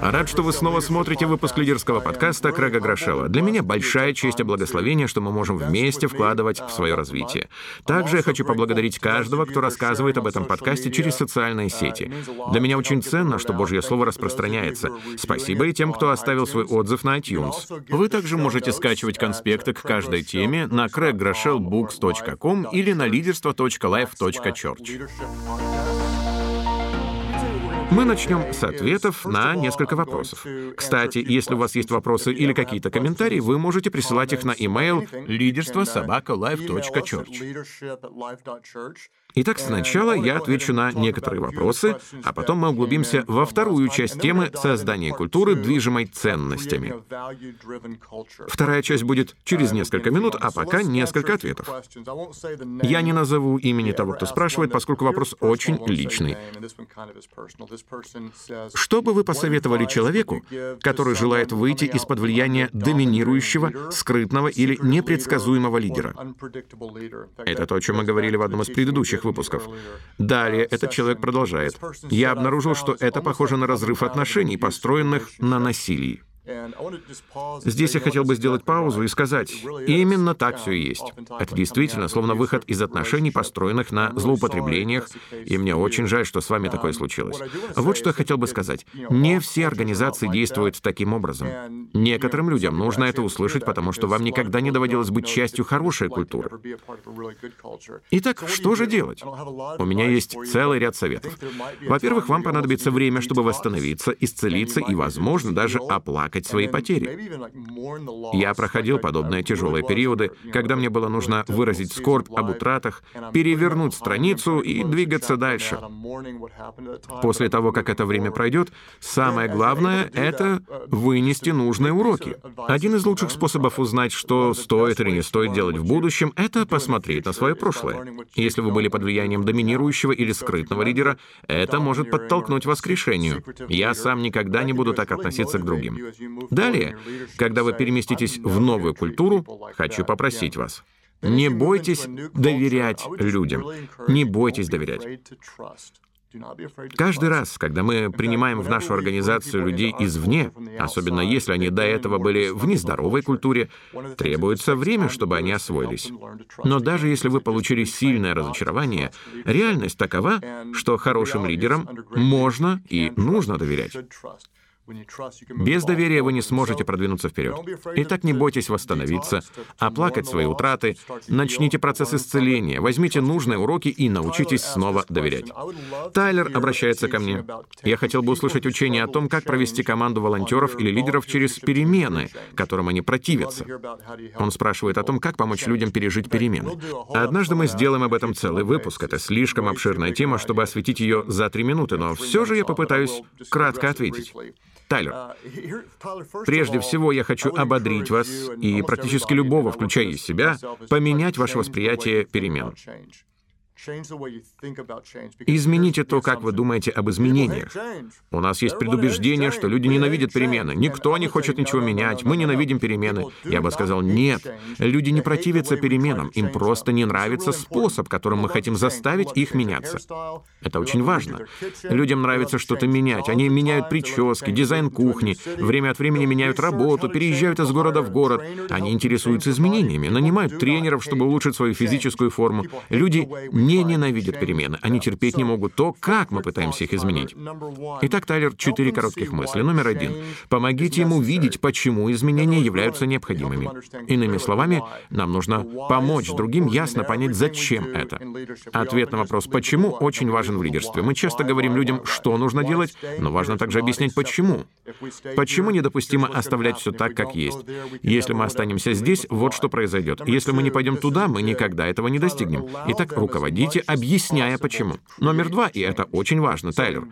Рад, что вы снова смотрите выпуск лидерского подкаста Крэга Грошева. Для меня большая честь и благословение, что мы можем вместе вкладывать в свое развитие. Также я хочу поблагодарить каждого, кто рассказывает об этом подкасте через социальные сети. Для меня очень ценно, что Божье Слово распространяется. Спасибо и тем, кто оставил свой отзыв на iTunes. Вы также можете скачивать конспекты к каждой теме на craiggroshelbooks.com или на leaderство.life.church. Мы начнем с ответов на несколько вопросов. Кстати, если у вас есть вопросы или какие-то комментарии, вы можете присылать их на email лидерство собака Итак, сначала я отвечу на некоторые вопросы, а потом мы углубимся во вторую часть темы создания культуры, движимой ценностями. Вторая часть будет через несколько минут, а пока несколько ответов. Я не назову имени того, кто спрашивает, поскольку вопрос очень личный. Что бы вы посоветовали человеку, который желает выйти из-под влияния доминирующего, скрытного или непредсказуемого лидера? Это то, о чем мы говорили в одном из предыдущих выпусков. Далее этот человек продолжает. «Я обнаружил, что это похоже на разрыв отношений, построенных на насилии. Здесь я хотел бы сделать паузу и сказать, именно так все и есть. Это действительно словно выход из отношений, построенных на злоупотреблениях, и мне очень жаль, что с вами такое случилось. Вот что я хотел бы сказать. Не все организации действуют таким образом. Некоторым людям нужно это услышать, потому что вам никогда не доводилось быть частью хорошей культуры. Итак, что же делать? У меня есть целый ряд советов. Во-первых, вам понадобится время, чтобы восстановиться, исцелиться и, возможно, даже оплакать оплакать свои потери. Я проходил подобные тяжелые периоды, когда мне было нужно выразить скорбь об утратах, перевернуть страницу и двигаться дальше. После того, как это время пройдет, самое главное — это вынести нужные уроки. Один из лучших способов узнать, что стоит или не стоит делать в будущем, это посмотреть на свое прошлое. Если вы были под влиянием доминирующего или скрытного лидера, это может подтолкнуть вас к решению. Я сам никогда не буду так относиться к другим. Далее, когда вы переместитесь в новую культуру, хочу попросить вас, не бойтесь доверять людям. Не бойтесь доверять. Каждый раз, когда мы принимаем в нашу организацию людей извне, особенно если они до этого были в нездоровой культуре, требуется время, чтобы они освоились. Но даже если вы получили сильное разочарование, реальность такова, что хорошим лидерам можно и нужно доверять. Без доверия вы не сможете продвинуться вперед. Итак, не бойтесь восстановиться, оплакать свои утраты, начните процесс исцеления, возьмите нужные уроки и научитесь снова доверять. Тайлер обращается ко мне. Я хотел бы услышать учение о том, как провести команду волонтеров или лидеров через перемены, которым они противятся. Он спрашивает о том, как помочь людям пережить перемены. Однажды мы сделаем об этом целый выпуск. Это слишком обширная тема, чтобы осветить ее за три минуты, но все же я попытаюсь кратко ответить. Тайлер, прежде всего я хочу ободрить вас и практически любого, включая и себя, поменять ваше восприятие перемен. Измените то, как вы думаете об изменениях. У нас есть предубеждение, что люди ненавидят перемены. Никто не хочет ничего менять. Мы ненавидим перемены. Я бы сказал, нет. Люди не противятся переменам. Им просто не нравится способ, которым мы хотим заставить их меняться. Это очень важно. Людям нравится что-то менять. Они меняют прически, дизайн кухни, время от времени меняют работу, переезжают из города в город. Они интересуются изменениями, нанимают тренеров, чтобы улучшить свою физическую форму. Люди не ненавидят перемены. Они терпеть не могут то, как мы пытаемся их изменить. Итак, Тайлер, четыре коротких мысли. Номер один. Помогите ему видеть, почему изменения являются необходимыми. Иными словами, нам нужно помочь другим ясно понять, зачем это. Ответ на вопрос «почему» очень важен в лидерстве. Мы часто говорим людям, что нужно делать, но важно также объяснять, почему. Почему недопустимо оставлять все так, как есть? Если мы останемся здесь, вот что произойдет. Если мы не пойдем туда, мы никогда этого не достигнем. Итак, руководитель Говорите, объясняя почему. Номер два, и это очень важно, Тайлер.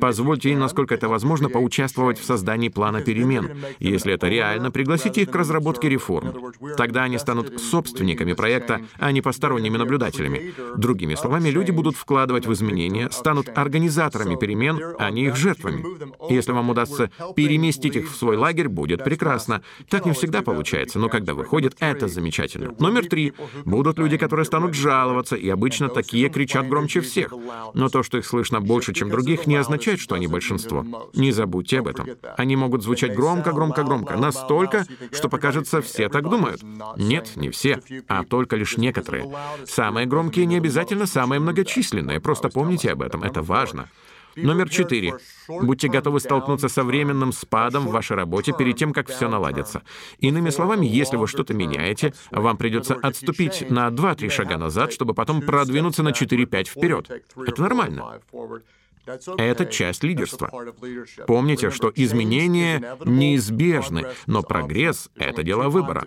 Позвольте им, насколько это возможно, поучаствовать в создании плана перемен. Если это реально, пригласите их к разработке реформ. Тогда они станут собственниками проекта, а не посторонними наблюдателями. Другими словами, люди будут вкладывать в изменения, станут организаторами перемен, а не их жертвами. Если вам удастся переместить их в свой лагерь, будет прекрасно. Так не всегда получается, но когда выходит, это замечательно. Номер три. Будут люди, которые станут жаловаться и обычно обычно такие кричат громче всех. Но то, что их слышно больше, чем других, не означает, что они большинство. Не забудьте об этом. Они могут звучать громко, громко, громко, настолько, что покажется, все так думают. Нет, не все, а только лишь некоторые. Самые громкие не обязательно самые многочисленные, просто помните об этом, это важно. Номер четыре. Будьте готовы столкнуться со временным спадом в вашей работе перед тем, как все наладится. Иными словами, если вы что-то меняете, вам придется отступить на 2-3 шага назад, чтобы потом продвинуться на 4-5 вперед. Это нормально. Это часть лидерства. Помните, что изменения неизбежны, но прогресс — это дело выбора.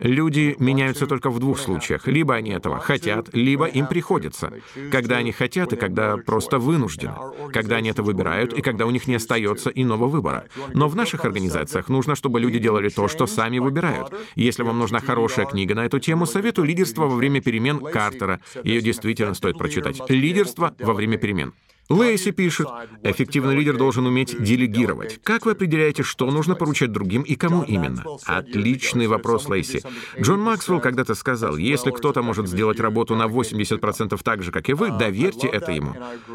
Люди меняются только в двух случаях. Либо они этого хотят, либо им приходится. Когда они хотят и когда просто вынуждены. Когда они это выбирают и когда у них не остается иного выбора. Но в наших организациях нужно, чтобы люди делали то, что сами выбирают. Если вам нужна хорошая книга на эту тему, советую «Лидерство во время перемен» Картера. Ее действительно стоит прочитать. «Лидерство во время перемен». Лейси пишет, эффективный лидер должен уметь делегировать. Как вы определяете, что нужно поручать другим и кому именно? Отличный вопрос, Лейси. Джон Максвелл когда-то сказал, если кто-то может сделать работу на 80% так же, как и вы, доверьте это ему.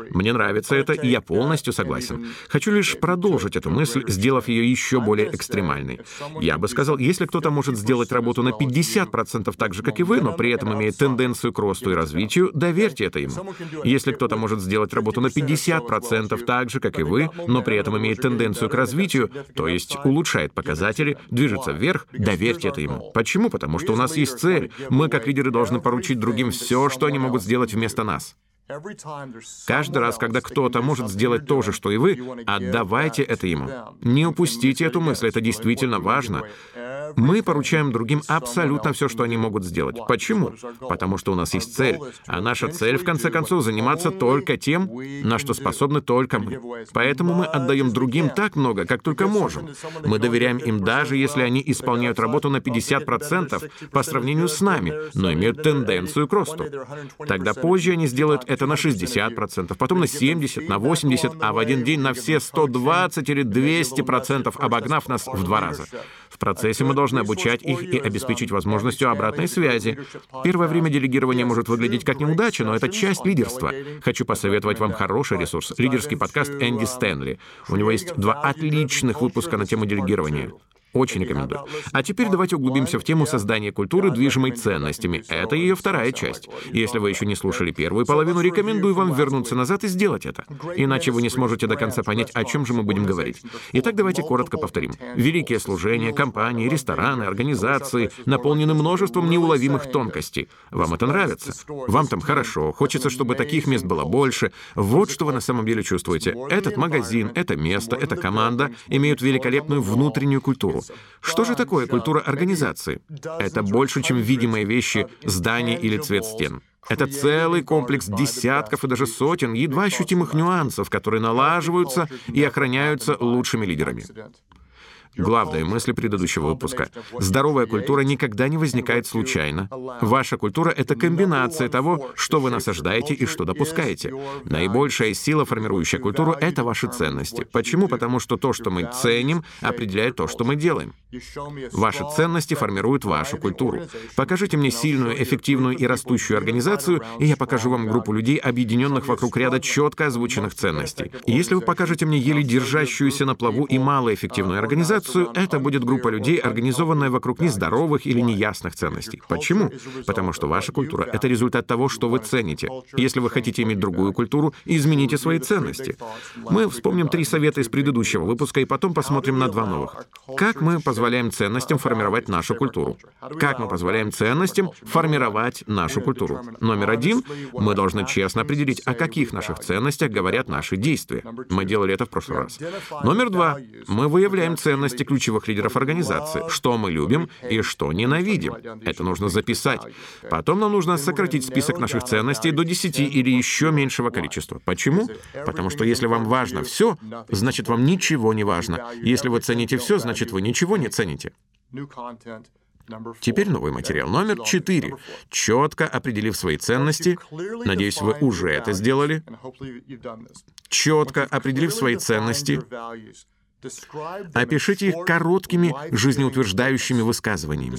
Мне нравится это, и я полностью согласен. Хочу лишь продолжить эту мысль, сделав ее еще более экстремальной. Я бы сказал, если кто-то может сделать работу на 50% так же, как и вы, но при этом имеет тенденцию к росту и развитию, доверьте это ему. Если кто-то может сделать работу на 50 50% так же, как и вы, но при этом имеет тенденцию к развитию, то есть улучшает показатели, движется вверх, доверьте это ему. Почему? Потому что у нас есть цель. Мы, как лидеры, должны поручить другим все, что они могут сделать вместо нас. Каждый раз, когда кто-то может сделать то же, что и вы, отдавайте это ему. Не упустите эту мысль, это действительно важно. Мы поручаем другим абсолютно все, что они могут сделать. Почему? Потому что у нас есть цель. А наша цель, в конце концов, заниматься только тем, на что способны только мы. Поэтому мы отдаем другим так много, как только можем. Мы доверяем им даже, если они исполняют работу на 50% по сравнению с нами, но имеют тенденцию к росту. Тогда позже они сделают это на 60%, потом на 70%, на 80%, а в один день на все 120 или 200%, обогнав нас в два раза. Процессе мы должны обучать их и обеспечить возможностью обратной связи. Первое время делегирование может выглядеть как неудача, но это часть лидерства. Хочу посоветовать вам хороший ресурс — лидерский подкаст Энди Стэнли. У него есть два отличных выпуска на тему делегирования. Очень рекомендую. А теперь давайте углубимся в тему создания культуры, движимой ценностями. Это ее вторая часть. Если вы еще не слушали первую половину, рекомендую вам вернуться назад и сделать это. Иначе вы не сможете до конца понять, о чем же мы будем говорить. Итак, давайте коротко повторим. Великие служения, компании, рестораны, организации наполнены множеством неуловимых тонкостей. Вам это нравится? Вам там хорошо, хочется, чтобы таких мест было больше. Вот что вы на самом деле чувствуете. Этот магазин, это место, эта команда имеют великолепную внутреннюю культуру. Что же такое культура организации? Это больше, чем видимые вещи, здания или цвет стен. Это целый комплекс десятков и даже сотен едва ощутимых нюансов, которые налаживаются и охраняются лучшими лидерами. Главная мысль предыдущего выпуска. Здоровая культура никогда не возникает случайно. Ваша культура — это комбинация того, что вы насаждаете и что допускаете. Наибольшая сила, формирующая культуру, — это ваши ценности. Почему? Потому что то, что мы ценим, определяет то, что мы делаем. Ваши ценности формируют вашу культуру. Покажите мне сильную, эффективную и растущую организацию, и я покажу вам группу людей, объединенных вокруг ряда четко озвученных ценностей. если вы покажете мне еле держащуюся на плаву и малоэффективную организацию, организацию, это будет группа людей, организованная вокруг нездоровых или неясных ценностей. Почему? Потому что ваша культура — это результат того, что вы цените. Если вы хотите иметь другую культуру, измените свои ценности. Мы вспомним три совета из предыдущего выпуска и потом посмотрим на два новых. Как мы позволяем ценностям формировать нашу культуру? Как мы позволяем ценностям формировать нашу культуру? Номер один — мы должны честно определить, о каких наших ценностях говорят наши действия. Мы делали это в прошлый раз. Номер два — мы выявляем ценности ценности ключевых лидеров организации, что мы любим и что ненавидим. Это нужно записать. Потом нам нужно сократить список наших ценностей до 10 или еще меньшего количества. Почему? Потому что если вам важно все, значит вам ничего не важно. Если вы цените все, значит вы ничего не цените. Теперь новый материал номер четыре. Четко определив свои ценности, надеюсь, вы уже это сделали, четко определив свои ценности, Опишите их короткими жизнеутверждающими высказываниями.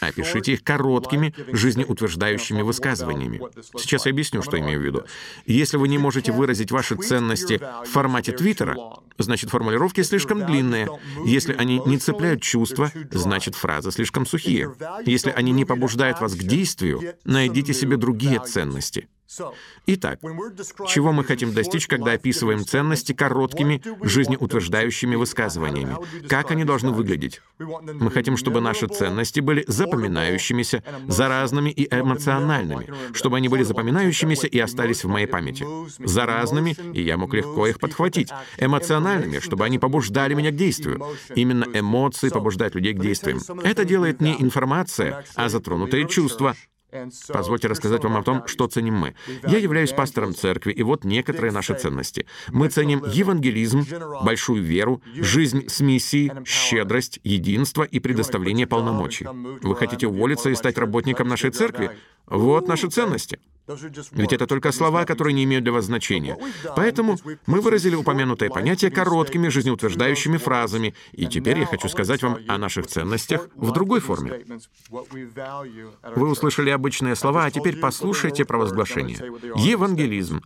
Опишите их короткими жизнеутверждающими высказываниями. Сейчас я объясню, что имею в виду. Если вы не можете выразить ваши ценности в формате Твиттера, значит, формулировки слишком длинные. Если они не цепляют чувства, значит, фразы слишком сухие. Если они не побуждают вас к действию, найдите себе другие ценности. Итак, чего мы хотим достичь, когда описываем ценности короткими, жизнеутверждающими высказываниями? Как они должны выглядеть? Мы хотим, чтобы наши ценности были запоминающимися, заразными и эмоциональными, чтобы они были запоминающимися и остались в моей памяти. Заразными, и я мог легко их подхватить. Эмоциональными, чтобы они побуждали меня к действию. Именно эмоции побуждают людей к действиям. Это делает не информация, а затронутые чувства, Позвольте рассказать вам о том, что ценим мы. Я являюсь пастором церкви, и вот некоторые наши ценности. Мы ценим евангелизм, большую веру, жизнь с миссией, щедрость, единство и предоставление полномочий. Вы хотите уволиться и стать работником нашей церкви? Вот наши ценности. Ведь это только слова, которые не имеют для вас значения. Поэтому мы выразили упомянутое понятие короткими, жизнеутверждающими фразами, и теперь я хочу сказать вам о наших ценностях в другой форме. Вы услышали обычные слова, а теперь послушайте провозглашение. Евангелизм.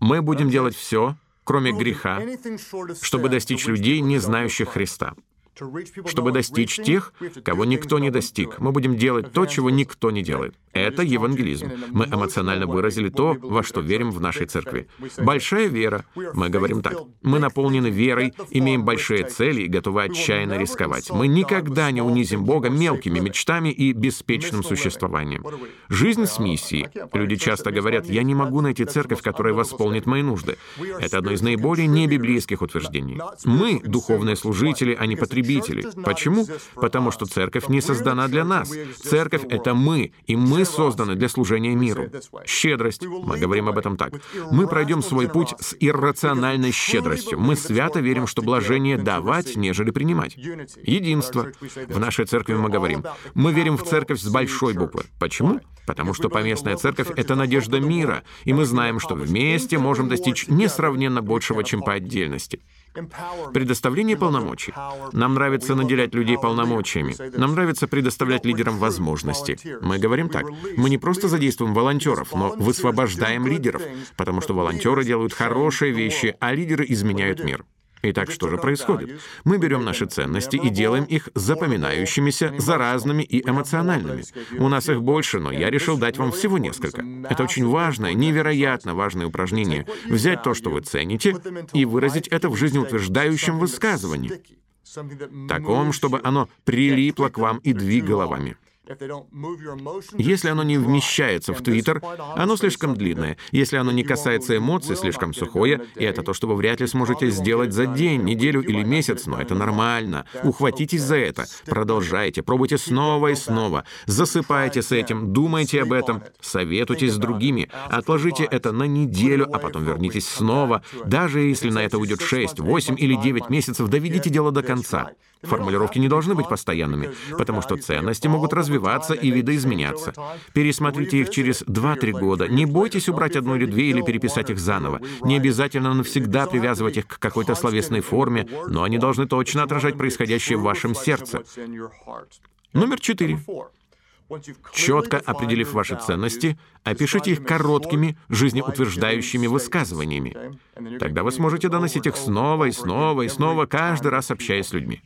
Мы будем делать все, кроме греха, чтобы достичь людей, не знающих Христа. Чтобы достичь тех, кого никто не достиг, мы будем делать то, чего никто не делает. Это евангелизм. Мы эмоционально выразили то, во что верим в нашей церкви. Большая вера. Мы говорим так. Мы наполнены верой, имеем большие цели и готовы отчаянно рисковать. Мы никогда не унизим Бога мелкими мечтами и беспечным существованием. Жизнь с миссией. Люди часто говорят, я не могу найти церковь, которая восполнит мои нужды. Это одно из наиболее небиблейских утверждений. Мы — духовные служители, а не потребители. Почему? Потому что церковь не создана для нас. Церковь — это мы, и мы созданы для служения миру. Щедрость. Мы говорим об этом так. Мы пройдем свой путь с иррациональной щедростью. Мы свято верим, что блажение давать, нежели принимать. Единство. В нашей церкви мы говорим. Мы верим в церковь с большой буквы. Почему? Потому что поместная церковь — это надежда мира, и мы знаем, что вместе можем достичь несравненно большего, чем по отдельности. Предоставление полномочий. Нам нравится наделять людей полномочиями. Нам нравится предоставлять лидерам возможности. Мы говорим так. Мы не просто задействуем волонтеров, но высвобождаем лидеров, потому что волонтеры делают хорошие вещи, а лидеры изменяют мир. Итак, что же происходит? Мы берем наши ценности и делаем их запоминающимися, заразными и эмоциональными. У нас их больше, но я решил дать вам всего несколько. Это очень важное, невероятно важное упражнение. Взять то, что вы цените, и выразить это в жизнеутверждающем высказывании. Таком, чтобы оно прилипло к вам и двигало вами. Если оно не вмещается в Твиттер, оно слишком длинное. Если оно не касается эмоций, слишком сухое, и это то, что вы вряд ли сможете сделать за день, неделю или месяц, но это нормально. Ухватитесь за это, продолжайте, пробуйте снова и снова, засыпайте с этим, думайте об этом, советуйтесь с другими, отложите это на неделю, а потом вернитесь снова. Даже если на это уйдет 6, 8 или 9 месяцев, доведите дело до конца. Формулировки не должны быть постоянными, потому что ценности могут развиваться и видоизменяться. Пересмотрите их через 2-3 года. Не бойтесь убрать одну или две или переписать их заново. Не обязательно навсегда привязывать их к какой-то словесной форме, но они должны точно отражать происходящее в вашем сердце. Номер четыре. Четко определив ваши ценности, опишите их короткими, жизнеутверждающими высказываниями. Тогда вы сможете доносить их снова и снова и снова, каждый раз общаясь с людьми.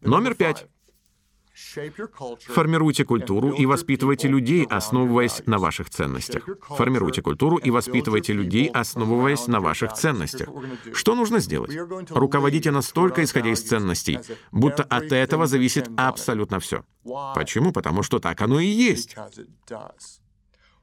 Номер пять. Формируйте культуру и воспитывайте людей, основываясь на ваших ценностях. Формируйте культуру и воспитывайте людей, основываясь на ваших ценностях. Что нужно сделать? Руководите настолько, исходя из ценностей, будто от этого зависит абсолютно все. Почему? Потому что так оно и есть.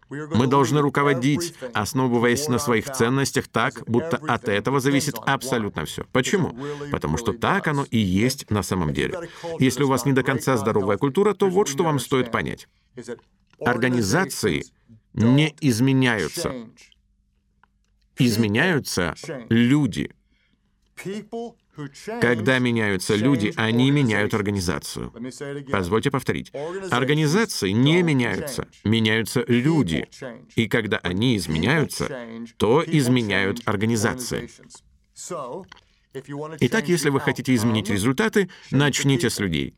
Мы должны руководить, основываясь на своих ценностях так, будто от этого зависит абсолютно все. Почему? Потому что так оно и есть на самом деле. Если у вас не до конца здоровая культура, то вот что вам стоит понять. Организации не изменяются. Изменяются люди. Когда меняются люди, они меняют организацию. Позвольте повторить. Организации не меняются, меняются люди. И когда они изменяются, то изменяют организации. Итак, если вы хотите изменить результаты, начните с людей.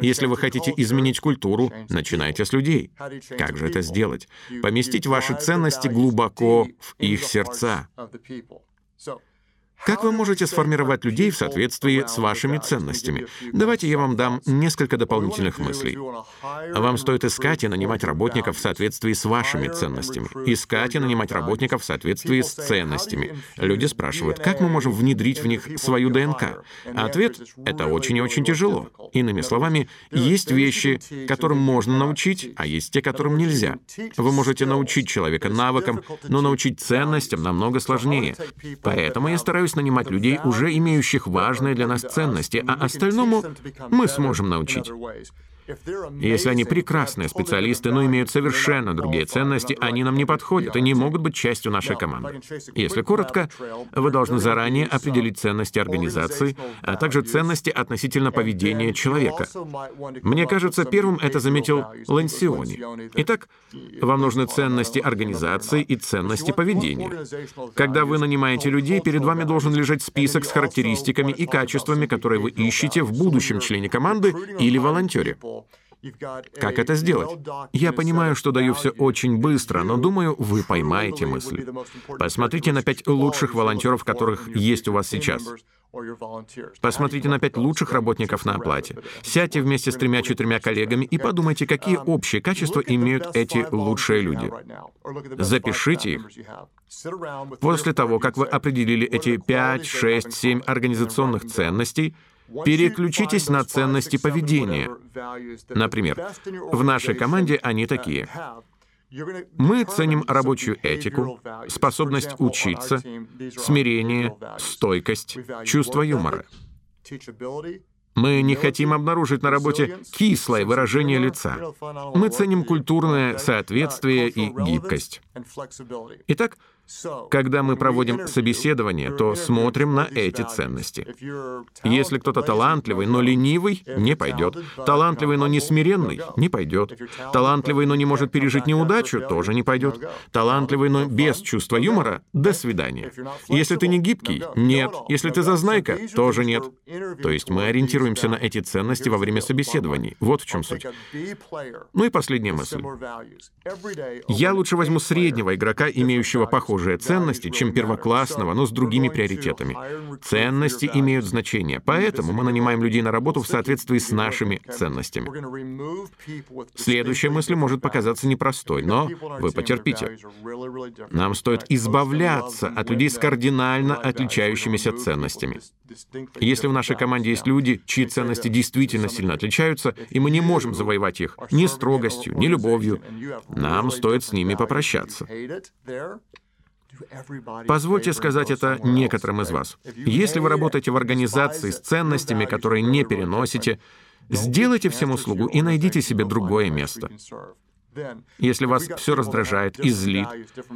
Если вы хотите изменить культуру, начинайте с людей. Как же это сделать? Поместить ваши ценности глубоко в их сердца. Как вы можете сформировать людей в соответствии с вашими ценностями? Давайте я вам дам несколько дополнительных мыслей. Вам стоит искать и нанимать работников в соответствии с вашими ценностями. Искать и нанимать работников в соответствии с ценностями. Люди спрашивают, как мы можем внедрить в них свою ДНК? ответ — это очень и очень тяжело. Иными словами, есть вещи, которым можно научить, а есть те, которым нельзя. Вы можете научить человека навыкам, но научить ценностям намного сложнее. Поэтому я стараюсь нанимать людей, уже имеющих важные для нас ценности, а остальному мы сможем научить. Если они прекрасные специалисты, но имеют совершенно другие ценности, они нам не подходят и не могут быть частью нашей команды. Если коротко, вы должны заранее определить ценности организации, а также ценности относительно поведения человека. Мне кажется, первым это заметил Лансиони. Итак, вам нужны ценности организации и ценности поведения. Когда вы нанимаете людей, перед вами должен лежать список с характеристиками и качествами, которые вы ищете в будущем члене команды или волонтере. Как это сделать? Я понимаю, что даю все очень быстро, но думаю, вы поймаете мысль. Посмотрите на пять лучших волонтеров, которых есть у вас сейчас. Посмотрите на пять лучших работников на оплате. Сядьте вместе с тремя-четырьмя коллегами и подумайте, какие общие качества имеют эти лучшие люди. Запишите их. После того, как вы определили эти 5, 6, 7 организационных ценностей, Переключитесь на ценности поведения. Например, в нашей команде они такие. Мы ценим рабочую этику, способность учиться, смирение, стойкость, чувство юмора. Мы не хотим обнаружить на работе кислое выражение лица. Мы ценим культурное соответствие и гибкость. Итак, когда мы проводим собеседование, то смотрим на эти ценности. Если кто-то талантливый, но ленивый, не пойдет. Талантливый, но не смиренный, не пойдет. Талантливый, но не может пережить неудачу, тоже не пойдет. Талантливый, но без чувства юмора, до свидания. Если ты не гибкий, нет. Если ты зазнайка, тоже нет. То есть мы ориентируемся на эти ценности во время собеседований. Вот в чем суть. Ну и последняя мысль. Я лучше возьму среднего игрока, имеющего похожий похожие ценности, чем первоклассного, но с другими приоритетами. Ценности имеют значение, поэтому мы нанимаем людей на работу в соответствии с нашими ценностями. Следующая мысль может показаться непростой, но вы потерпите. Нам стоит избавляться от людей с кардинально отличающимися ценностями. Если в нашей команде есть люди, чьи ценности действительно сильно отличаются, и мы не можем завоевать их ни строгостью, ни любовью, нам стоит с ними попрощаться. Позвольте сказать это некоторым из вас. Если вы работаете в организации с ценностями, которые не переносите, сделайте всем услугу и найдите себе другое место. Если вас все раздражает и злит,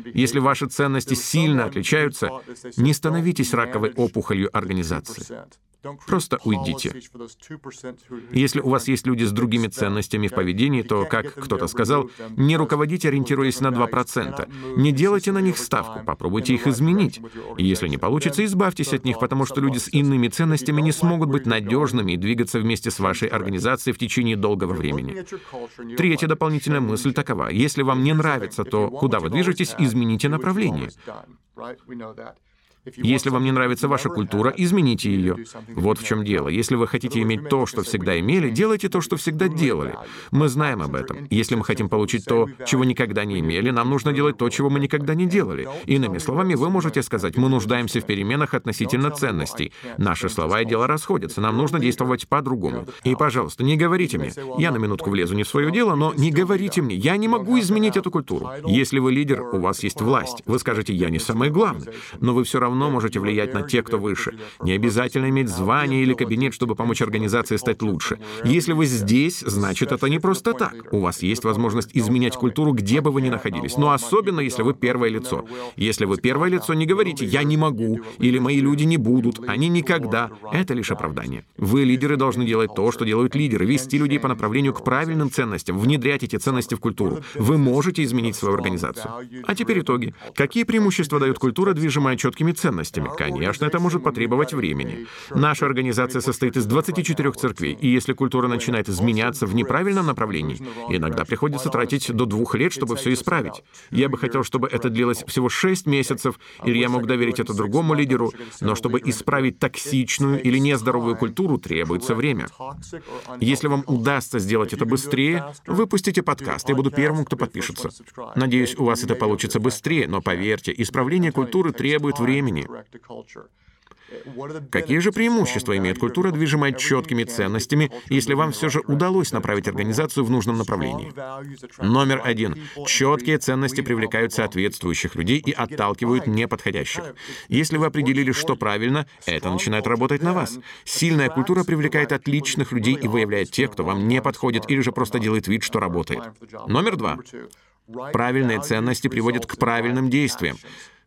если ваши ценности сильно отличаются, не становитесь раковой опухолью организации. Просто уйдите. Если у вас есть люди с другими ценностями в поведении, то, как кто-то сказал, не руководите, ориентируясь на 2%. Не делайте на них ставку, попробуйте их изменить. И если не получится, избавьтесь от них, потому что люди с иными ценностями не смогут быть надежными и двигаться вместе с вашей организацией в течение долгого времени. Третья дополнительная мысль такова. Если вам не нравится то, куда вы движетесь, измените направление. Если вам не нравится ваша культура, измените ее. Вот в чем дело. Если вы хотите иметь то, что всегда имели, делайте то, что всегда делали. Мы знаем об этом. Если мы хотим получить то, чего никогда не имели, нам нужно делать то, чего мы никогда не делали. Иными словами, вы можете сказать, мы нуждаемся в переменах относительно ценностей. Наши слова и дела расходятся. Нам нужно действовать по-другому. И, пожалуйста, не говорите мне, я на минутку влезу не в свое дело, но не говорите мне, я не могу изменить эту культуру. Если вы лидер, у вас есть власть. Вы скажете, я не самый главный. Но вы все равно равно можете влиять на тех, кто выше. Не обязательно иметь звание или кабинет, чтобы помочь организации стать лучше. Если вы здесь, значит, это не просто так. У вас есть возможность изменять культуру, где бы вы ни находились. Но особенно, если вы первое лицо. Если вы первое лицо, не говорите «я не могу» или «мои люди не будут», «они никогда». Это лишь оправдание. Вы, лидеры, должны делать то, что делают лидеры, вести людей по направлению к правильным ценностям, внедрять эти ценности в культуру. Вы можете изменить свою организацию. А теперь итоги. Какие преимущества дает культура, движимая четкими ценностями? Конечно, это может потребовать времени. Наша организация состоит из 24 церквей, и если культура начинает изменяться в неправильном направлении, иногда приходится тратить до двух лет, чтобы все исправить. Я бы хотел, чтобы это длилось всего 6 месяцев, или я мог доверить это другому лидеру, но чтобы исправить токсичную или нездоровую культуру, требуется время. Если вам удастся сделать это быстрее, выпустите подкаст, я буду первым, кто подпишется. Надеюсь, у вас это получится быстрее, но поверьте, исправление культуры требует времени. Какие же преимущества имеет культура, движимая четкими ценностями, если вам все же удалось направить организацию в нужном направлении? Номер один. Четкие ценности привлекают соответствующих людей и отталкивают неподходящих. Если вы определили, что правильно, это начинает работать на вас. Сильная культура привлекает отличных людей и выявляет тех, кто вам не подходит или же просто делает вид, что работает. Номер два. Правильные ценности приводят к правильным действиям.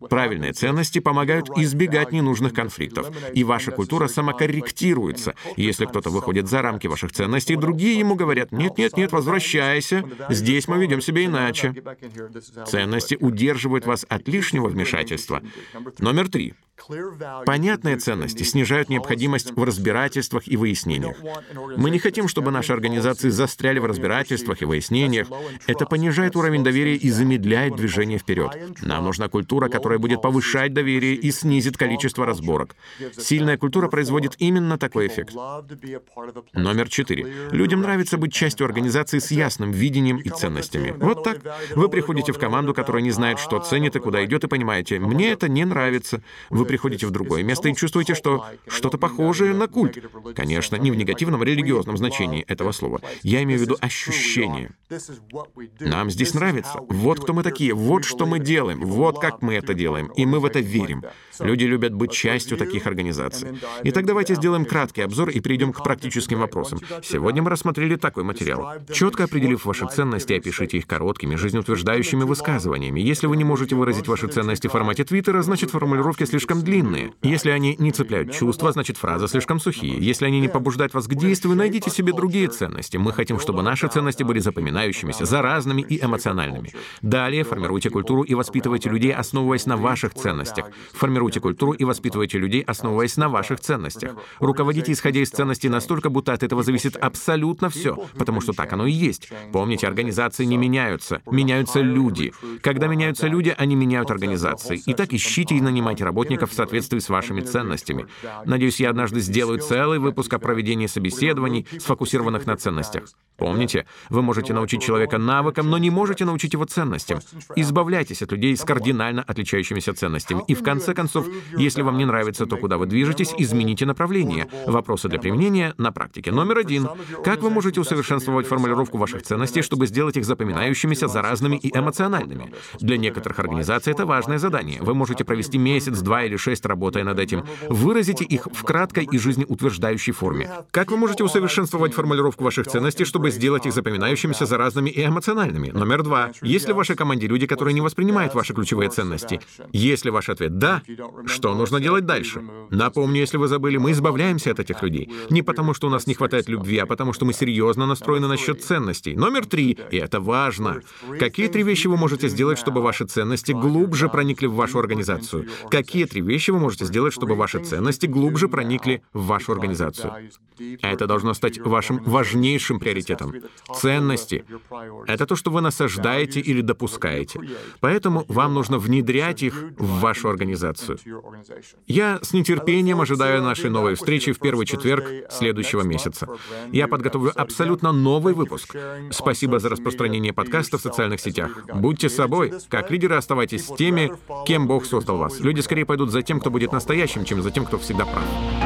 Правильные ценности помогают избегать ненужных конфликтов, и ваша культура самокорректируется. Если кто-то выходит за рамки ваших ценностей, другие ему говорят, нет-нет-нет, возвращайся, здесь мы ведем себя иначе. Ценности удерживают вас от лишнего вмешательства. Номер три. Понятные ценности снижают необходимость в разбирательствах и выяснениях. Мы не хотим, чтобы наши организации застряли в разбирательствах и выяснениях. Это понижает уровень доверия и замедляет движение вперед. Нам нужна культура, которая будет повышать доверие и снизит количество разборок. Сильная культура производит именно такой эффект. Номер четыре. Людям нравится быть частью организации с ясным видением и ценностями. Вот так. Вы приходите в команду, которая не знает, что ценит и куда идет, и понимаете, мне это не нравится. Вы приходите в другое место и чувствуете, что что-то похожее на культ. Конечно, не в негативном религиозном значении этого слова. Я имею в виду ощущение. Нам здесь нравится. Вот кто мы такие, вот что мы делаем, вот как мы это делаем, и мы в это верим. Люди любят быть частью таких организаций. Итак, давайте сделаем краткий обзор и перейдем к практическим вопросам. Сегодня мы рассмотрели такой материал. Четко определив ваши ценности, опишите их короткими, жизнеутверждающими высказываниями. Если вы не можете выразить ваши ценности в формате Твиттера, значит формулировки слишком длинные. Если они не цепляют чувства, значит фразы слишком сухие. Если они не побуждают вас к действию, найдите себе другие ценности. Мы хотим, чтобы наши ценности были запоминающимися, заразными и эмоциональными. Далее формируйте культуру и воспитывайте людей, основываясь на ваших ценностях. Формируйте культуру и воспитывайте людей, основываясь на ваших ценностях. Руководите, исходя из ценностей настолько, будто от этого зависит абсолютно все, потому что так оно и есть. Помните, организации не меняются, меняются люди. Когда меняются люди, они меняют организации. Итак, ищите и нанимайте работников, в соответствии с вашими ценностями. Надеюсь, я однажды сделаю целый выпуск о проведении собеседований, сфокусированных на ценностях. Помните, вы можете научить человека навыкам, но не можете научить его ценностям. Избавляйтесь от людей с кардинально отличающимися ценностями. И в конце концов, если вам не нравится то, куда вы движетесь, измените направление. Вопросы для применения на практике. Номер один. Как вы можете усовершенствовать формулировку ваших ценностей, чтобы сделать их запоминающимися, заразными и эмоциональными? Для некоторых организаций это важное задание. Вы можете провести месяц, два или шесть, работая над этим. Выразите их в краткой и жизнеутверждающей форме. Как вы можете усовершенствовать формулировку ваших ценностей, чтобы чтобы сделать их запоминающимися, заразными и эмоциональными. Номер два. Есть ли в вашей команде люди, которые не воспринимают ваши ключевые ценности? Если ваш ответ «да», что нужно делать дальше? Напомню, если вы забыли, мы избавляемся от этих людей. Не потому, что у нас не хватает любви, а потому, что мы серьезно настроены насчет ценностей. Номер три, и это важно. Какие три вещи вы можете сделать, чтобы ваши ценности глубже проникли в вашу организацию? Какие три вещи вы можете сделать, чтобы ваши ценности глубже проникли в вашу организацию? Это должно стать вашим важнейшим приоритетом. Ценности — это то, что вы насаждаете или допускаете. Поэтому вам нужно внедрять их в вашу организацию. Я с нетерпением ожидаю нашей новой встречи в первый четверг следующего месяца. Я подготовлю абсолютно новый выпуск. Спасибо за распространение подкаста в социальных сетях. Будьте собой. Как лидеры оставайтесь теми, кем Бог создал вас. Люди скорее пойдут за тем, кто будет настоящим, чем за тем, кто всегда прав.